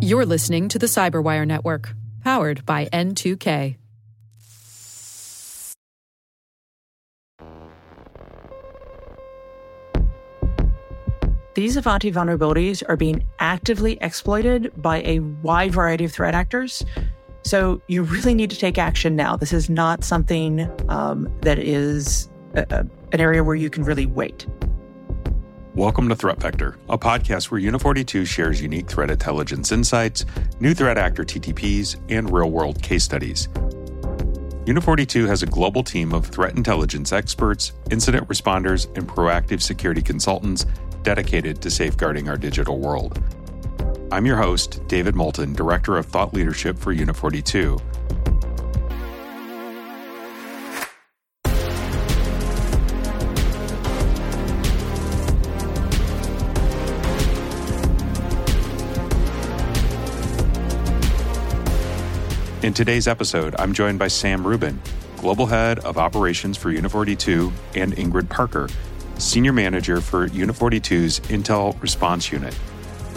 You're listening to the Cyberwire Network, powered by N2K. These Ivanti vulnerabilities are being actively exploited by a wide variety of threat actors. So you really need to take action now. This is not something um, that is a, a, an area where you can really wait. Welcome to Threat Vector, a podcast where Unit42 shares unique threat intelligence insights, new threat actor TTPs, and real world case studies. Unit42 has a global team of threat intelligence experts, incident responders, and proactive security consultants dedicated to safeguarding our digital world. I'm your host, David Moulton, Director of Thought Leadership for Unit42. In today's episode, I'm joined by Sam Rubin, Global Head of Operations for Unit42, and Ingrid Parker, Senior Manager for Unit42's Intel Response Unit.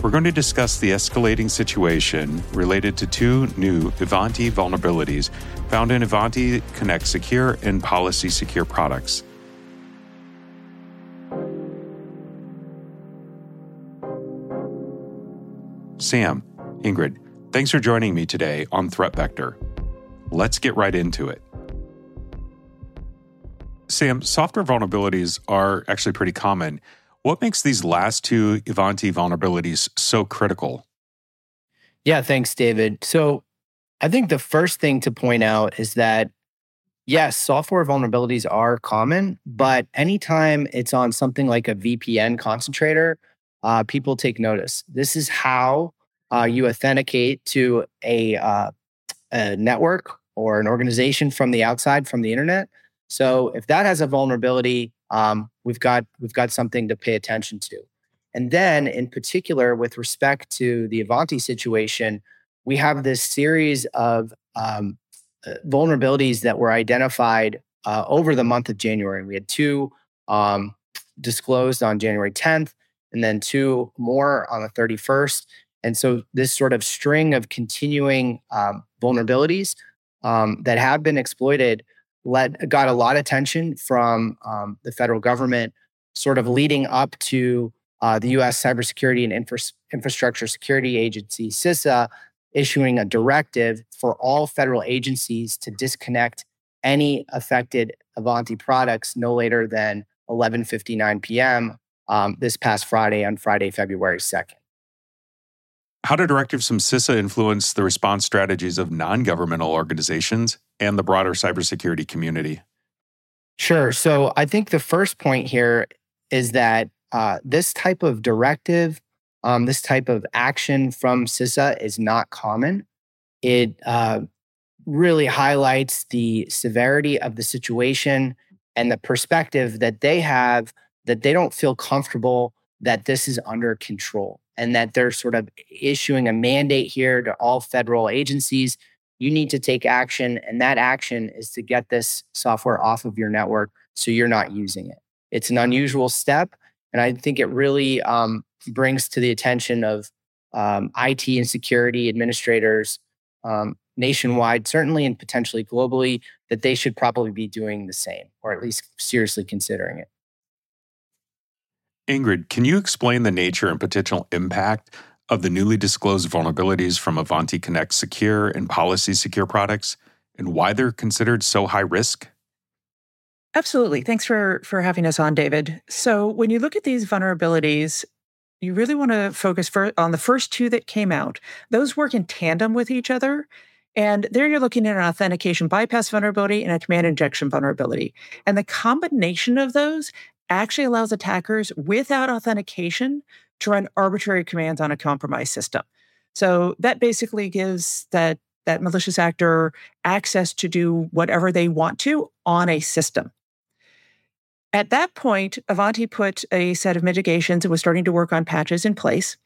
We're going to discuss the escalating situation related to two new Ivanti vulnerabilities found in Ivanti Connect Secure and Policy Secure products. Sam, Ingrid, thanks for joining me today on Threat Vector. Let's get right into it. Sam, software vulnerabilities are actually pretty common. What makes these last two Ivanti vulnerabilities so critical? Yeah, thanks, David. So I think the first thing to point out is that yes, software vulnerabilities are common, but anytime it's on something like a VPN concentrator, uh, people take notice. This is how uh, you authenticate to a, uh, a network or an organization from the outside, from the internet. So if that has a vulnerability, um, we've got we've got something to pay attention to. And then, in particular, with respect to the Ivanti situation, we have this series of um, uh, vulnerabilities that were identified uh, over the month of January. We had two um, disclosed on January 10th, and then two more on the 31st. And so, this sort of string of continuing um, vulnerabilities um, that have been exploited got a lot of attention from um, the federal government, sort of leading up to uh, the U.S. Cybersecurity and Infra- Infrastructure Security Agency (CISA) issuing a directive for all federal agencies to disconnect any affected Ivanti products no later than 11:59 p.m. Um, this past Friday on Friday, February 2nd. How do directives from CISA influence the response strategies of non governmental organizations and the broader cybersecurity community? Sure. So I think the first point here is that uh, this type of directive, um, this type of action from CISA is not common. It uh, really highlights the severity of the situation and the perspective that they have that they don't feel comfortable that this is under control and that they're sort of issuing a mandate here to all federal agencies. You need to take action, and that action is to get this software off of your network so you're not using it. It's an unusual step, and I think it really um, brings to the attention of um, IT and security administrators um, nationwide, certainly and potentially globally, that they should probably be doing the same, or at least seriously considering it. Ingrid, can you explain the nature and potential impact of the newly disclosed vulnerabilities from Ivanti Connect Secure and Policy Secure products and why they're considered so high risk? Absolutely. Thanks for for having us on, David. So, when you look at these vulnerabilities, you really want to focus for, on the first two that came out. Those work in tandem with each other. And there you're looking at an authentication bypass vulnerability and a command injection vulnerability. And the combination of those actually allows attackers without authentication to run arbitrary commands on a compromised system. So that basically gives that that malicious actor access to do whatever they want to on a system. At that point, Ivanti put a set of mitigations and was starting to work on patches in place.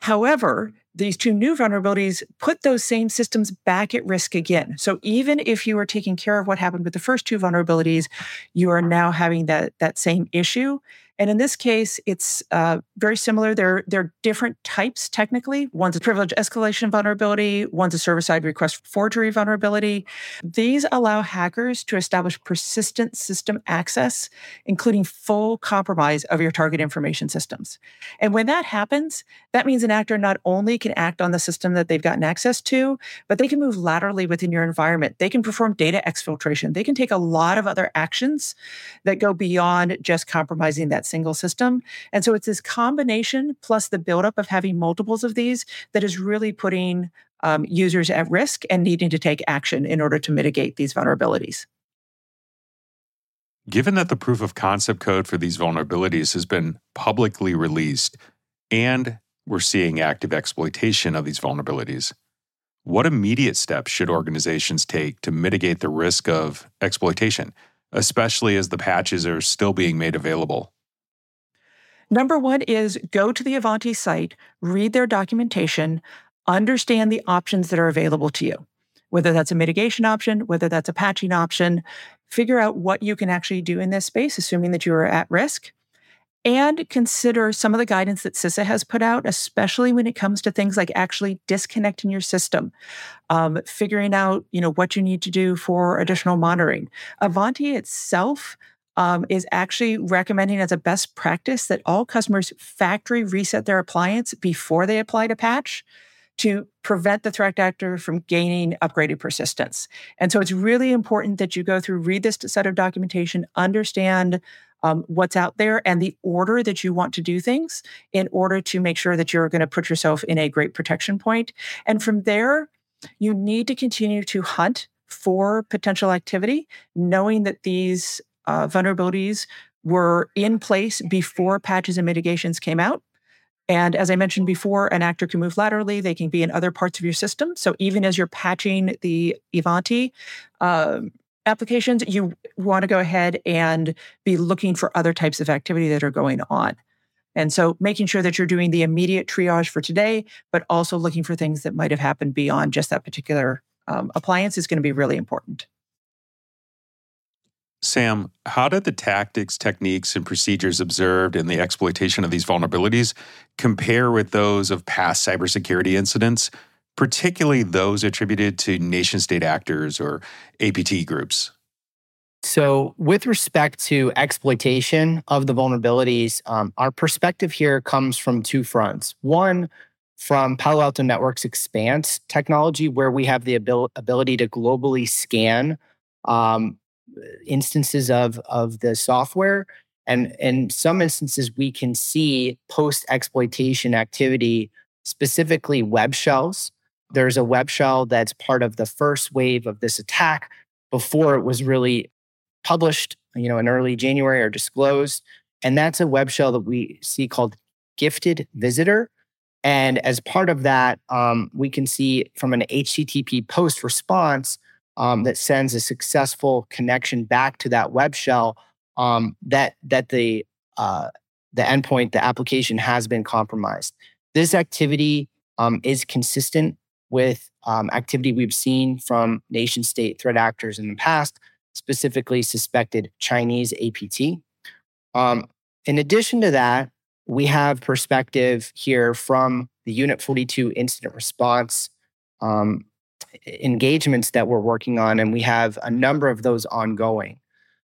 However, these two new vulnerabilities put those same systems back at risk again. So even if you are taking care of what happened with the first two vulnerabilities, you are now having that, that same issue. And in this case, it's uh, very similar. They're, they're different types technically. One's a privilege escalation vulnerability, one's a server side request forgery vulnerability. These allow hackers to establish persistent system access, including full compromise of your target information systems. And when that happens, that means an actor not only can act on the system that they've gotten access to, but they can move laterally within your environment. They can perform data exfiltration. They can take a lot of other actions that go beyond just compromising that single system. And so it's this combination plus the buildup of having multiples of these that is really putting um, users at risk and needing to take action in order to mitigate these vulnerabilities. Given that the proof of concept code for these vulnerabilities has been publicly released and we're seeing active exploitation of these vulnerabilities, what immediate steps should organizations take to mitigate the risk of exploitation, especially as the patches are still being made available? Number one is go to the Ivanti site, read their documentation, understand the options that are available to you, whether that's a mitigation option, whether that's a patching option. Figure out what you can actually do in this space, assuming that you are at risk. And consider some of the guidance that CISA has put out, especially when it comes to things like actually disconnecting your system, um, figuring out you know what you need to do for additional monitoring. Ivanti itself um, is actually recommending as a best practice that all customers factory reset their appliance before they apply to patch to prevent the threat actor from gaining upgraded persistence. And so it's really important that you go through, read this set of documentation, understand um, what's out there and the order that you want to do things in order to make sure that you're going to put yourself in a great protection point. And from there, you need to continue to hunt for potential activity, knowing that these uh, vulnerabilities were in place before patches and mitigations came out. And as I mentioned before, an actor can move laterally. They can be in other parts of your system. So even as you're patching the Ivanti uh, applications, you want to go ahead and be looking for other types of activity that are going on. And so making sure that you're doing the immediate triage for today, but also looking for things that might have happened beyond just that particular um, appliance is going to be really important. Sam, how did the tactics, techniques, and procedures observed in the exploitation of these vulnerabilities compare with those of past cybersecurity incidents, particularly those attributed to nation state actors or APT groups? So, with respect to exploitation of the vulnerabilities, um, our perspective here comes from two fronts. One, from Palo Alto Networks Expanse technology, where we have the abil- ability to globally scan um, instances of of the software and in some instances we can see post exploitation activity specifically web shells. There's a web shell that's part of the first wave of this attack before it was really published you know in early january or disclosed and that's a web shell that we see called gifted visitor and as part of that um, we can see from an http post response um, that sends a successful connection back to that web shell um, that that the uh, the endpoint, the application has been compromised. This activity um, is consistent with um, activity we've seen from nation state threat actors in the past, specifically suspected Chinese APT. Um, in addition to that, we have perspective here from the Unit 42 incident response um, engagements that we're working on, and we have a number of those ongoing.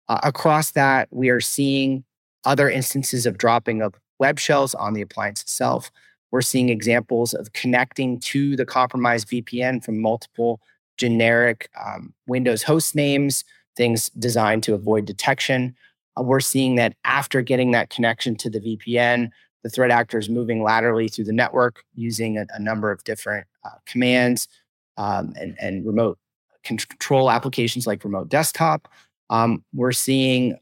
Uh, across that, we are seeing other instances of dropping of web shells on the appliance itself. We're seeing examples of connecting to the compromised VPN from multiple generic um, Windows host names, things designed to avoid detection. Uh, we're seeing that after getting that connection to the VPN, the threat actor is moving laterally through the network using a, a number of different uh, commands um, and, and remote control applications like remote desktop. Um, we're seeing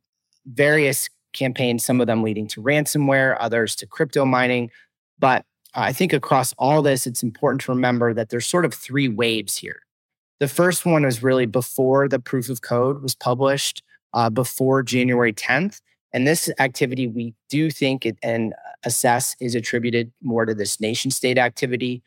various campaigns, some of them leading to ransomware, others to crypto mining. But I think across all this, it's important to remember that there's sort of three waves here. The first one was really before the proof of code was published, uh, before January 10th. And this activity, we do think it, and assess is attributed more to this nation state activity.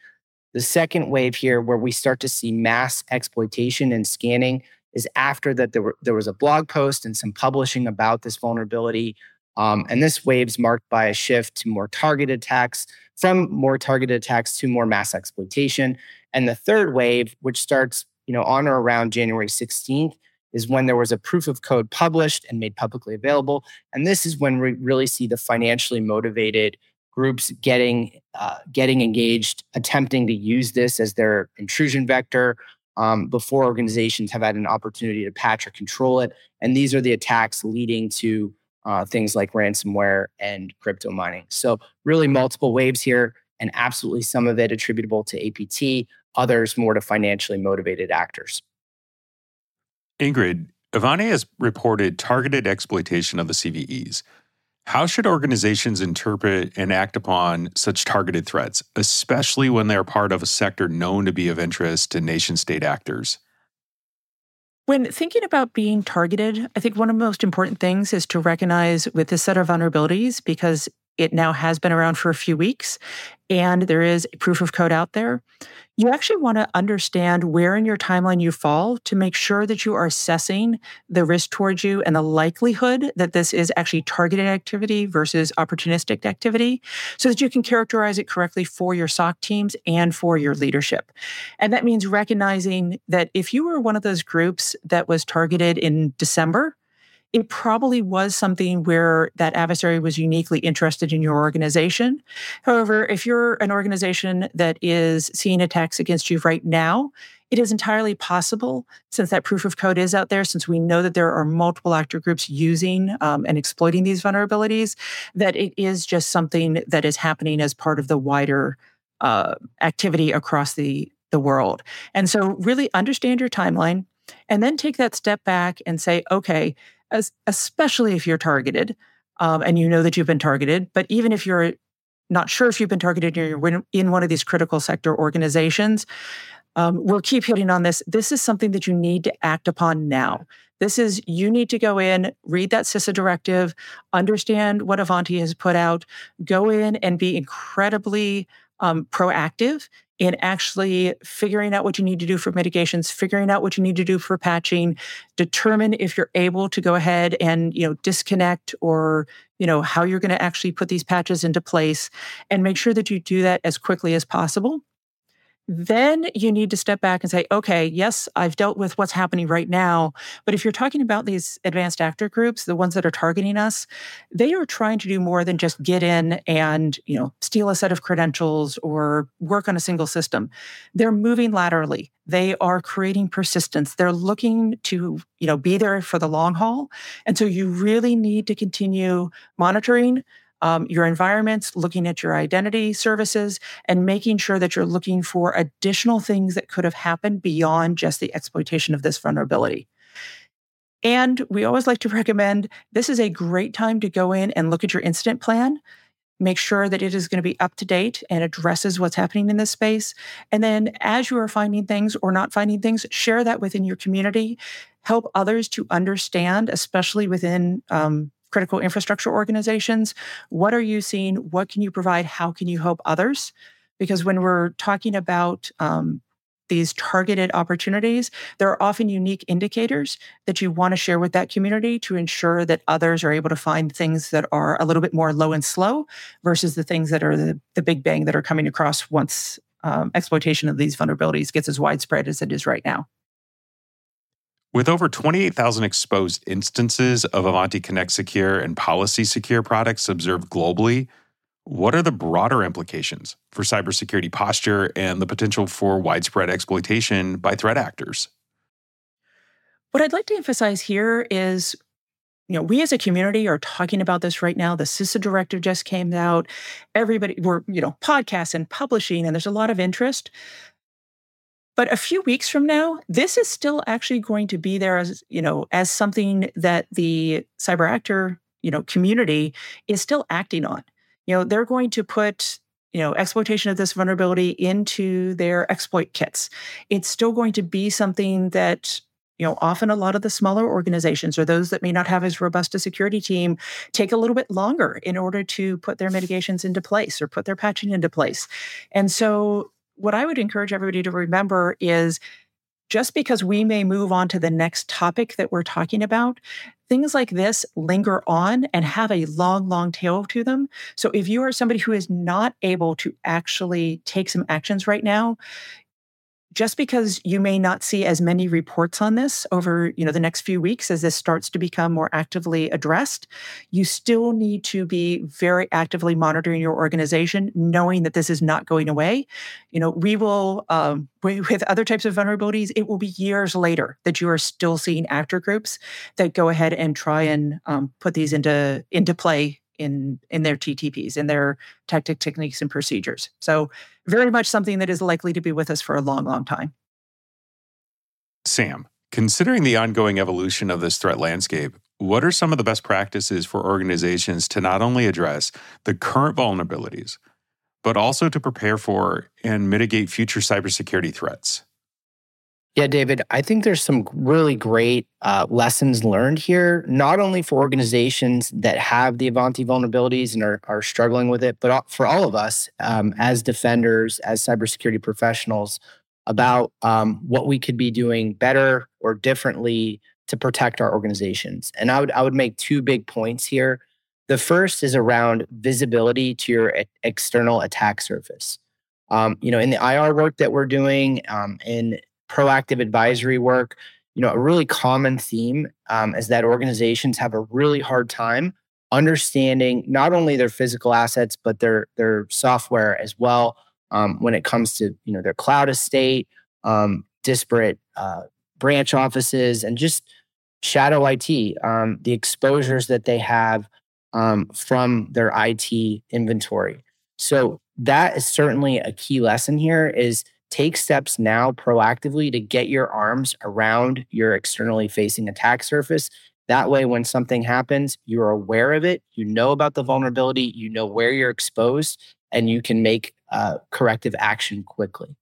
The second wave here, where we start to see mass exploitation and scanning, is after that there, were, there was a blog post and some publishing about this vulnerability Um, and this wave's marked by a shift to more targeted attacks, from more targeted attacks to more mass exploitation. And the third wave, which starts you know, on or around January 16th, is when there was a proof of code published and made publicly available. And this is when we really see the financially motivated groups getting uh, getting engaged, attempting to use this as their intrusion vector um, before organizations have had an opportunity to patch or control it. And these are the attacks leading to uh, things like ransomware and crypto mining. So, really, multiple waves here, and absolutely some of it attributable to APT, others more to financially motivated actors. Ingrid, Ivanti has reported targeted exploitation of the CVEs. How should organizations interpret and act upon such targeted threats, especially when they're part of a sector known to be of interest to nation state actors? When thinking about being targeted, I think one of the most important things is to recognize with this set of vulnerabilities, because it now has been around for a few weeks and there is proof of code out there. You actually want to understand where in your timeline you fall to make sure that you are assessing the risk towards you and the likelihood that this is actually targeted activity versus opportunistic activity so that you can characterize it correctly for your SOC teams and for your leadership. And that means recognizing that if you were one of those groups that was targeted in December, it probably was something where that adversary was uniquely interested in your organization. However, if you're an organization that is seeing attacks against you right now, it is entirely possible, since that proof of code is out there, since we know that there are multiple actor groups using um, and exploiting these vulnerabilities, that it is just something that is happening as part of the wider uh, activity across the, the world. And so, really understand your timeline and then take that step back and say, okay, as, especially if you're targeted um, and you know that you've been targeted. But even if you're not sure if you've been targeted you're in one of these critical sector organizations, um, we'll keep hitting on this. This is something that you need to act upon now. This is, you need to go in, read that CISA directive, understand what Ivanti has put out, go in and be incredibly um, proactive in actually figuring out what you need to do for mitigations, figuring out what you need to do for patching, determine if you're able to go ahead and, you know, disconnect or, you know, how you're going to actually put these patches into place and make sure that you do that as quickly as possible then you need to step back and say, okay, yes, I've dealt with what's happening right now. But if you're talking about these advanced actor groups, the ones that are targeting us, they are trying to do more than just get in and, you know, steal a set of credentials or work on a single system. They're moving laterally. They are creating persistence. They're looking to, you know, be there for the long haul. And so you really need to continue monitoring, um, your environments, looking at your identity services, and making sure that you're looking for additional things that could have happened beyond just the exploitation of this vulnerability. And we always like to recommend this is a great time to go in and look at your incident plan. Make sure that it is going to be up to date and addresses what's happening in this space. And then, as you are finding things or not finding things, share that within your community. Help others to understand, especially within um, critical infrastructure organizations. What are you seeing? What can you provide? How can you help others? Because when we're talking about um, these targeted opportunities, there are often unique indicators that you want to share with that community to ensure that others are able to find things that are a little bit more low and slow versus the things that are the, the big bang that are coming across once um, exploitation of these vulnerabilities gets as widespread as it is right now. With over 28,000 exposed instances of Ivanti Connect Secure and Policy Secure products observed globally, what are the broader implications for cybersecurity posture and the potential for widespread exploitation by threat actors? What I'd like to emphasize here is you know, we as a community are talking about this right now. The CISA directive just came out. Everybody, we're, you know, podcasts and publishing, and there's a lot of interest. But a few weeks from now, this is still actually going to be there as, you know, as something that the cyber actor, you know, community is still acting on. You know, they're going to put you know exploitation of this vulnerability into their exploit kits it's still going to be something that you know often a lot of the smaller organizations or those that may not have as robust a security team take a little bit longer in order to put their mitigations into place or put their patching into place and so what I would encourage everybody to remember is just because we may move on to the next topic that we're talking about, things like this linger on and have a long, long tail to them. So if you are somebody who is not able to actually take some actions right now, just because you may not see as many reports on this over you know the next few weeks as this starts to become more actively addressed you still need to be very actively monitoring your organization knowing that this is not going away. You know we will um, with other types of vulnerabilities it will be years later that you are still seeing actor groups that go ahead and try and um, put these into into play in in their TTPs, in their tactic techniques and procedures. So very much something that is likely to be with us for a long, long time. Sam, considering the ongoing evolution of this threat landscape, what are some of the best practices for organizations to not only address the current vulnerabilities, but also to prepare for and mitigate future cybersecurity threats? Yeah, David, I think there's some really great uh, lessons learned here, not only for organizations that have the Ivanti vulnerabilities and are, are struggling with it, but for all of us um, as defenders, as cybersecurity professionals, about um, what we could be doing better or differently to protect our organizations. And I would, I would make two big points here. The first is around visibility to your external attack surface. Um, you know, in the IR work that we're doing, um, in proactive advisory work, you know, a really common theme um, is that organizations have a really hard time understanding not only their physical assets but their their software as well um, when it comes to you know their cloud estate, um, disparate uh, branch offices, and just shadow IT, um, the exposures that they have um, from their IT inventory. So that is certainly a key lesson here. Is take steps now proactively to get your arms around your externally facing attack surface. That way, when something happens, you're aware of it, you know about the vulnerability, you know where you're exposed, and you can make uh, corrective action quickly.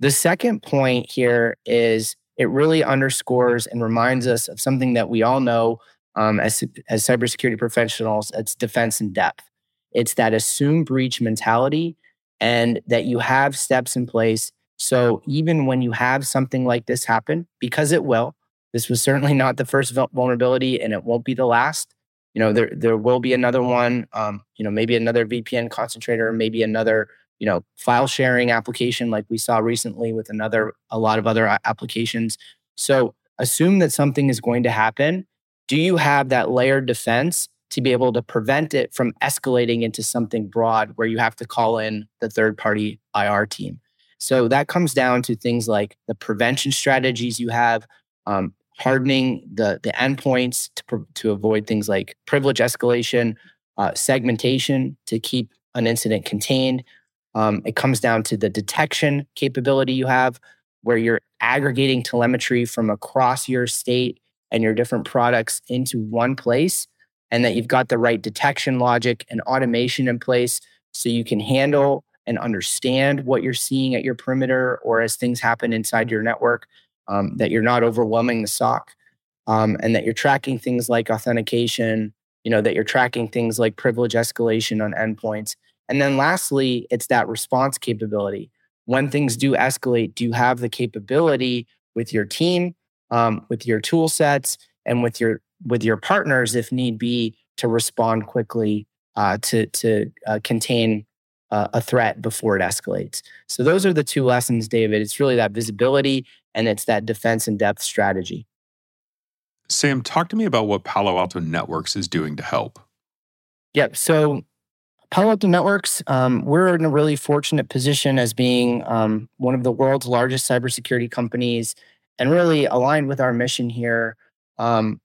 The second point here is it really underscores and reminds us of something that we all know um, as, as cybersecurity professionals it's defense in depth. It's that assume breach mentality and that you have steps in place. So even when you have something like this happen, because it will, this was certainly not the first vulnerability and it won't be the last. You know, there there will be another one. Um, you know, maybe another VPN concentrator, maybe another you know file sharing application like we saw recently with another a lot of other applications. So assume that something is going to happen. Do you have that layered defense to be able to prevent it from escalating into something broad where you have to call in the third party IR team. So that comes down to things like the prevention strategies you have, um, hardening the, the endpoints to, to avoid things like privilege escalation, uh, segmentation to keep an incident contained. Um, it comes down to the detection capability you have, where you're aggregating telemetry from across your state and your different products into one place and that you've got the right detection logic and automation in place so you can handle and understand what you're seeing at your perimeter or as things happen inside your network, um, that you're not overwhelming the SOC, um, and that you're tracking things like authentication, you know, that you're tracking things like privilege escalation on endpoints. And then lastly, it's that response capability. When things do escalate, do you have the capability with your team, um, with your tool sets, and with your with your partners if need be to respond quickly uh, to to uh, contain uh, a threat before it escalates. So those are the two lessons, David. It's really that visibility and it's that defense in depth strategy. Sam, talk to me about what Palo Alto Networks is doing to help. Yep. So Palo Alto Networks, um, we're in a really fortunate position as being um, one of the world's largest cybersecurity companies and really aligned with our mission here. Um,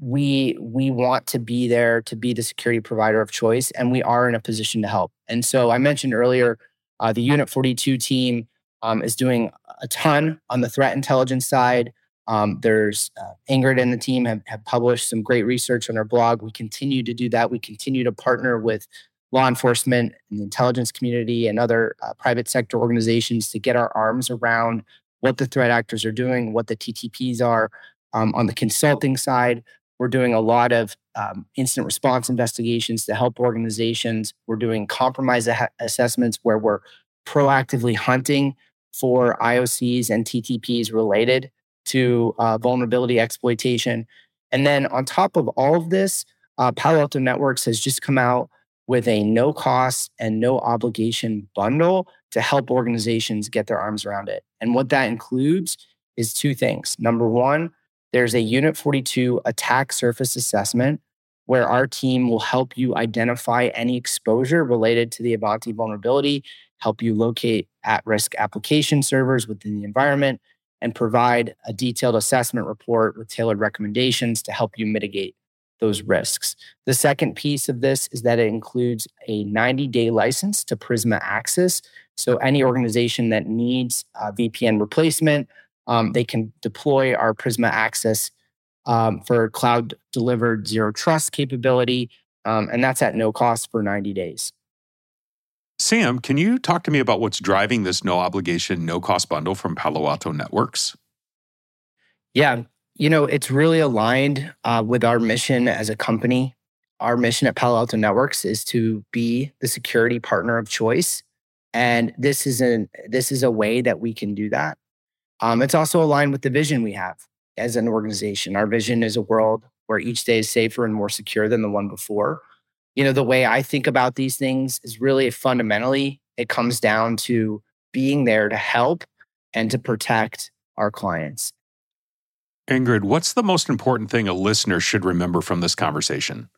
we we want to be there to be the security provider of choice and we are in a position to help. And so i mentioned earlier uh, the unit 42 team um, is doing a ton on the threat intelligence side. Um, there's uh, ingrid and the team have, have published some great research on our blog. We continue to do that. We continue to partner with law enforcement and the intelligence community and other uh, private sector organizations to get our arms around what the threat actors are doing what the ttps are um, on the consulting side we're doing a lot of um, incident response investigations to help organizations. We're doing compromise a- assessments where we're proactively hunting for IOCs and TTPs related to uh, vulnerability exploitation. And then on top of all of this, uh, Palo Alto Networks has just come out with a no cost and no obligation bundle to help organizations get their arms around it. And what that includes is two things. Number one, there's a Unit 42 attack surface assessment where our team will help you identify any exposure related to the Ivanti vulnerability, help you locate at risk application servers within the environment, and provide a detailed assessment report with tailored recommendations to help you mitigate those risks. The second piece of this is that it includes a 90 day license to Prisma Access. So, any organization that needs uh, a VPN replacement, um, they can deploy our Prisma Access um, for cloud delivered zero trust capability. Um, and that's at no cost for 90 days. Sam, can you talk to me about what's driving this no obligation, no cost bundle from Palo Alto Networks? Yeah, you know, it's really aligned uh, with our mission as a company. Our mission at Palo Alto Networks is to be the security partner of choice, and this is an this is a way that we can do that. Um, it's also aligned with the vision we have as an organization. Our vision is a world where each day is safer and more secure than the one before. You know, the way I think about these things is really fundamentally it comes down to being there to help and to protect our clients. Ingrid, what's the most important thing a listener should remember from this conversation?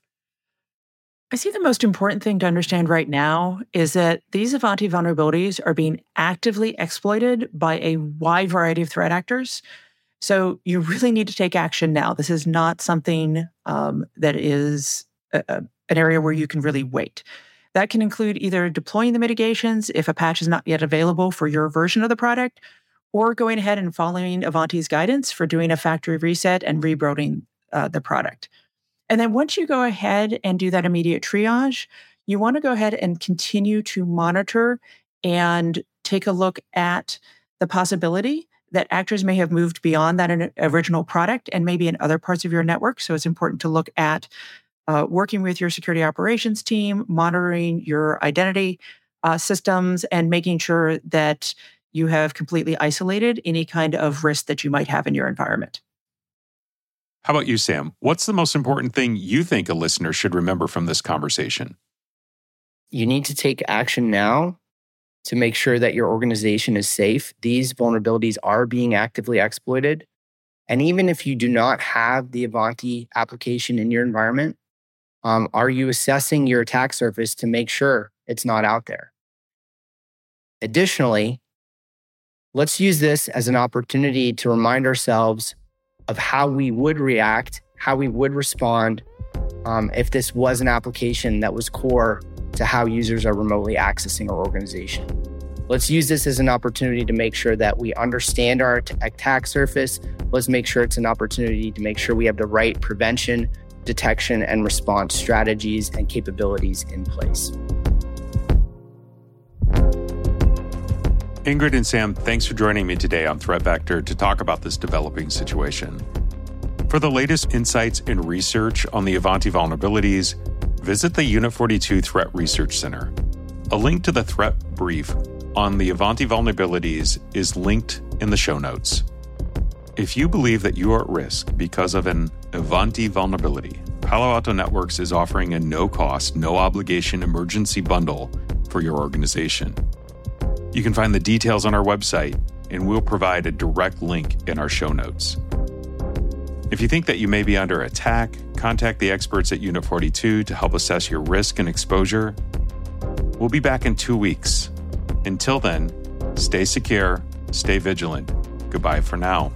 I see the most important thing to understand right now is that these Ivanti vulnerabilities are being actively exploited by a wide variety of threat actors. So you really need to take action now. This is not something um, that is a, a, an area where you can really wait. That can include either deploying the mitigations if a patch is not yet available for your version of the product, or going ahead and following Ivanti's guidance for doing a factory reset and rebuilding uh, the product. And then once you go ahead and do that immediate triage, you want to go ahead and continue to monitor and take a look at the possibility that actors may have moved beyond that original product and maybe in other parts of your network. So it's important to look at uh, working with your security operations team, monitoring your identity uh, systems, and making sure that you have completely isolated any kind of risk that you might have in your environment. How about you, Sam? What's the most important thing you think a listener should remember from this conversation? You need to take action now to make sure that your organization is safe. These vulnerabilities are being actively exploited. And even if you do not have the Ivanti application in your environment, um, are you assessing your attack surface to make sure it's not out there? Additionally, let's use this as an opportunity to remind ourselves of how we would react, how we would respond um, if this was an application that was core to how users are remotely accessing our organization. Let's use this as an opportunity to make sure that we understand our attack surface. Let's make sure it's an opportunity to make sure we have the right prevention, detection, and response strategies and capabilities in place. Ingrid and Sam, thanks for joining me today on Threat Vector to talk about this developing situation. For the latest insights and research on the Ivanti vulnerabilities, visit the Unit 42 Threat Research Center. A link to the threat brief on the Ivanti vulnerabilities is linked in the show notes. If you believe that you are at risk because of an Ivanti vulnerability, Palo Alto Networks is offering a no cost, no obligation emergency bundle for your organization. You can find the details on our website, and we'll provide a direct link in our show notes. If you think that you may be under attack, contact the experts at Unit 42 to help assess your risk and exposure. We'll be back in two weeks. Until then, stay secure, stay vigilant. Goodbye for now.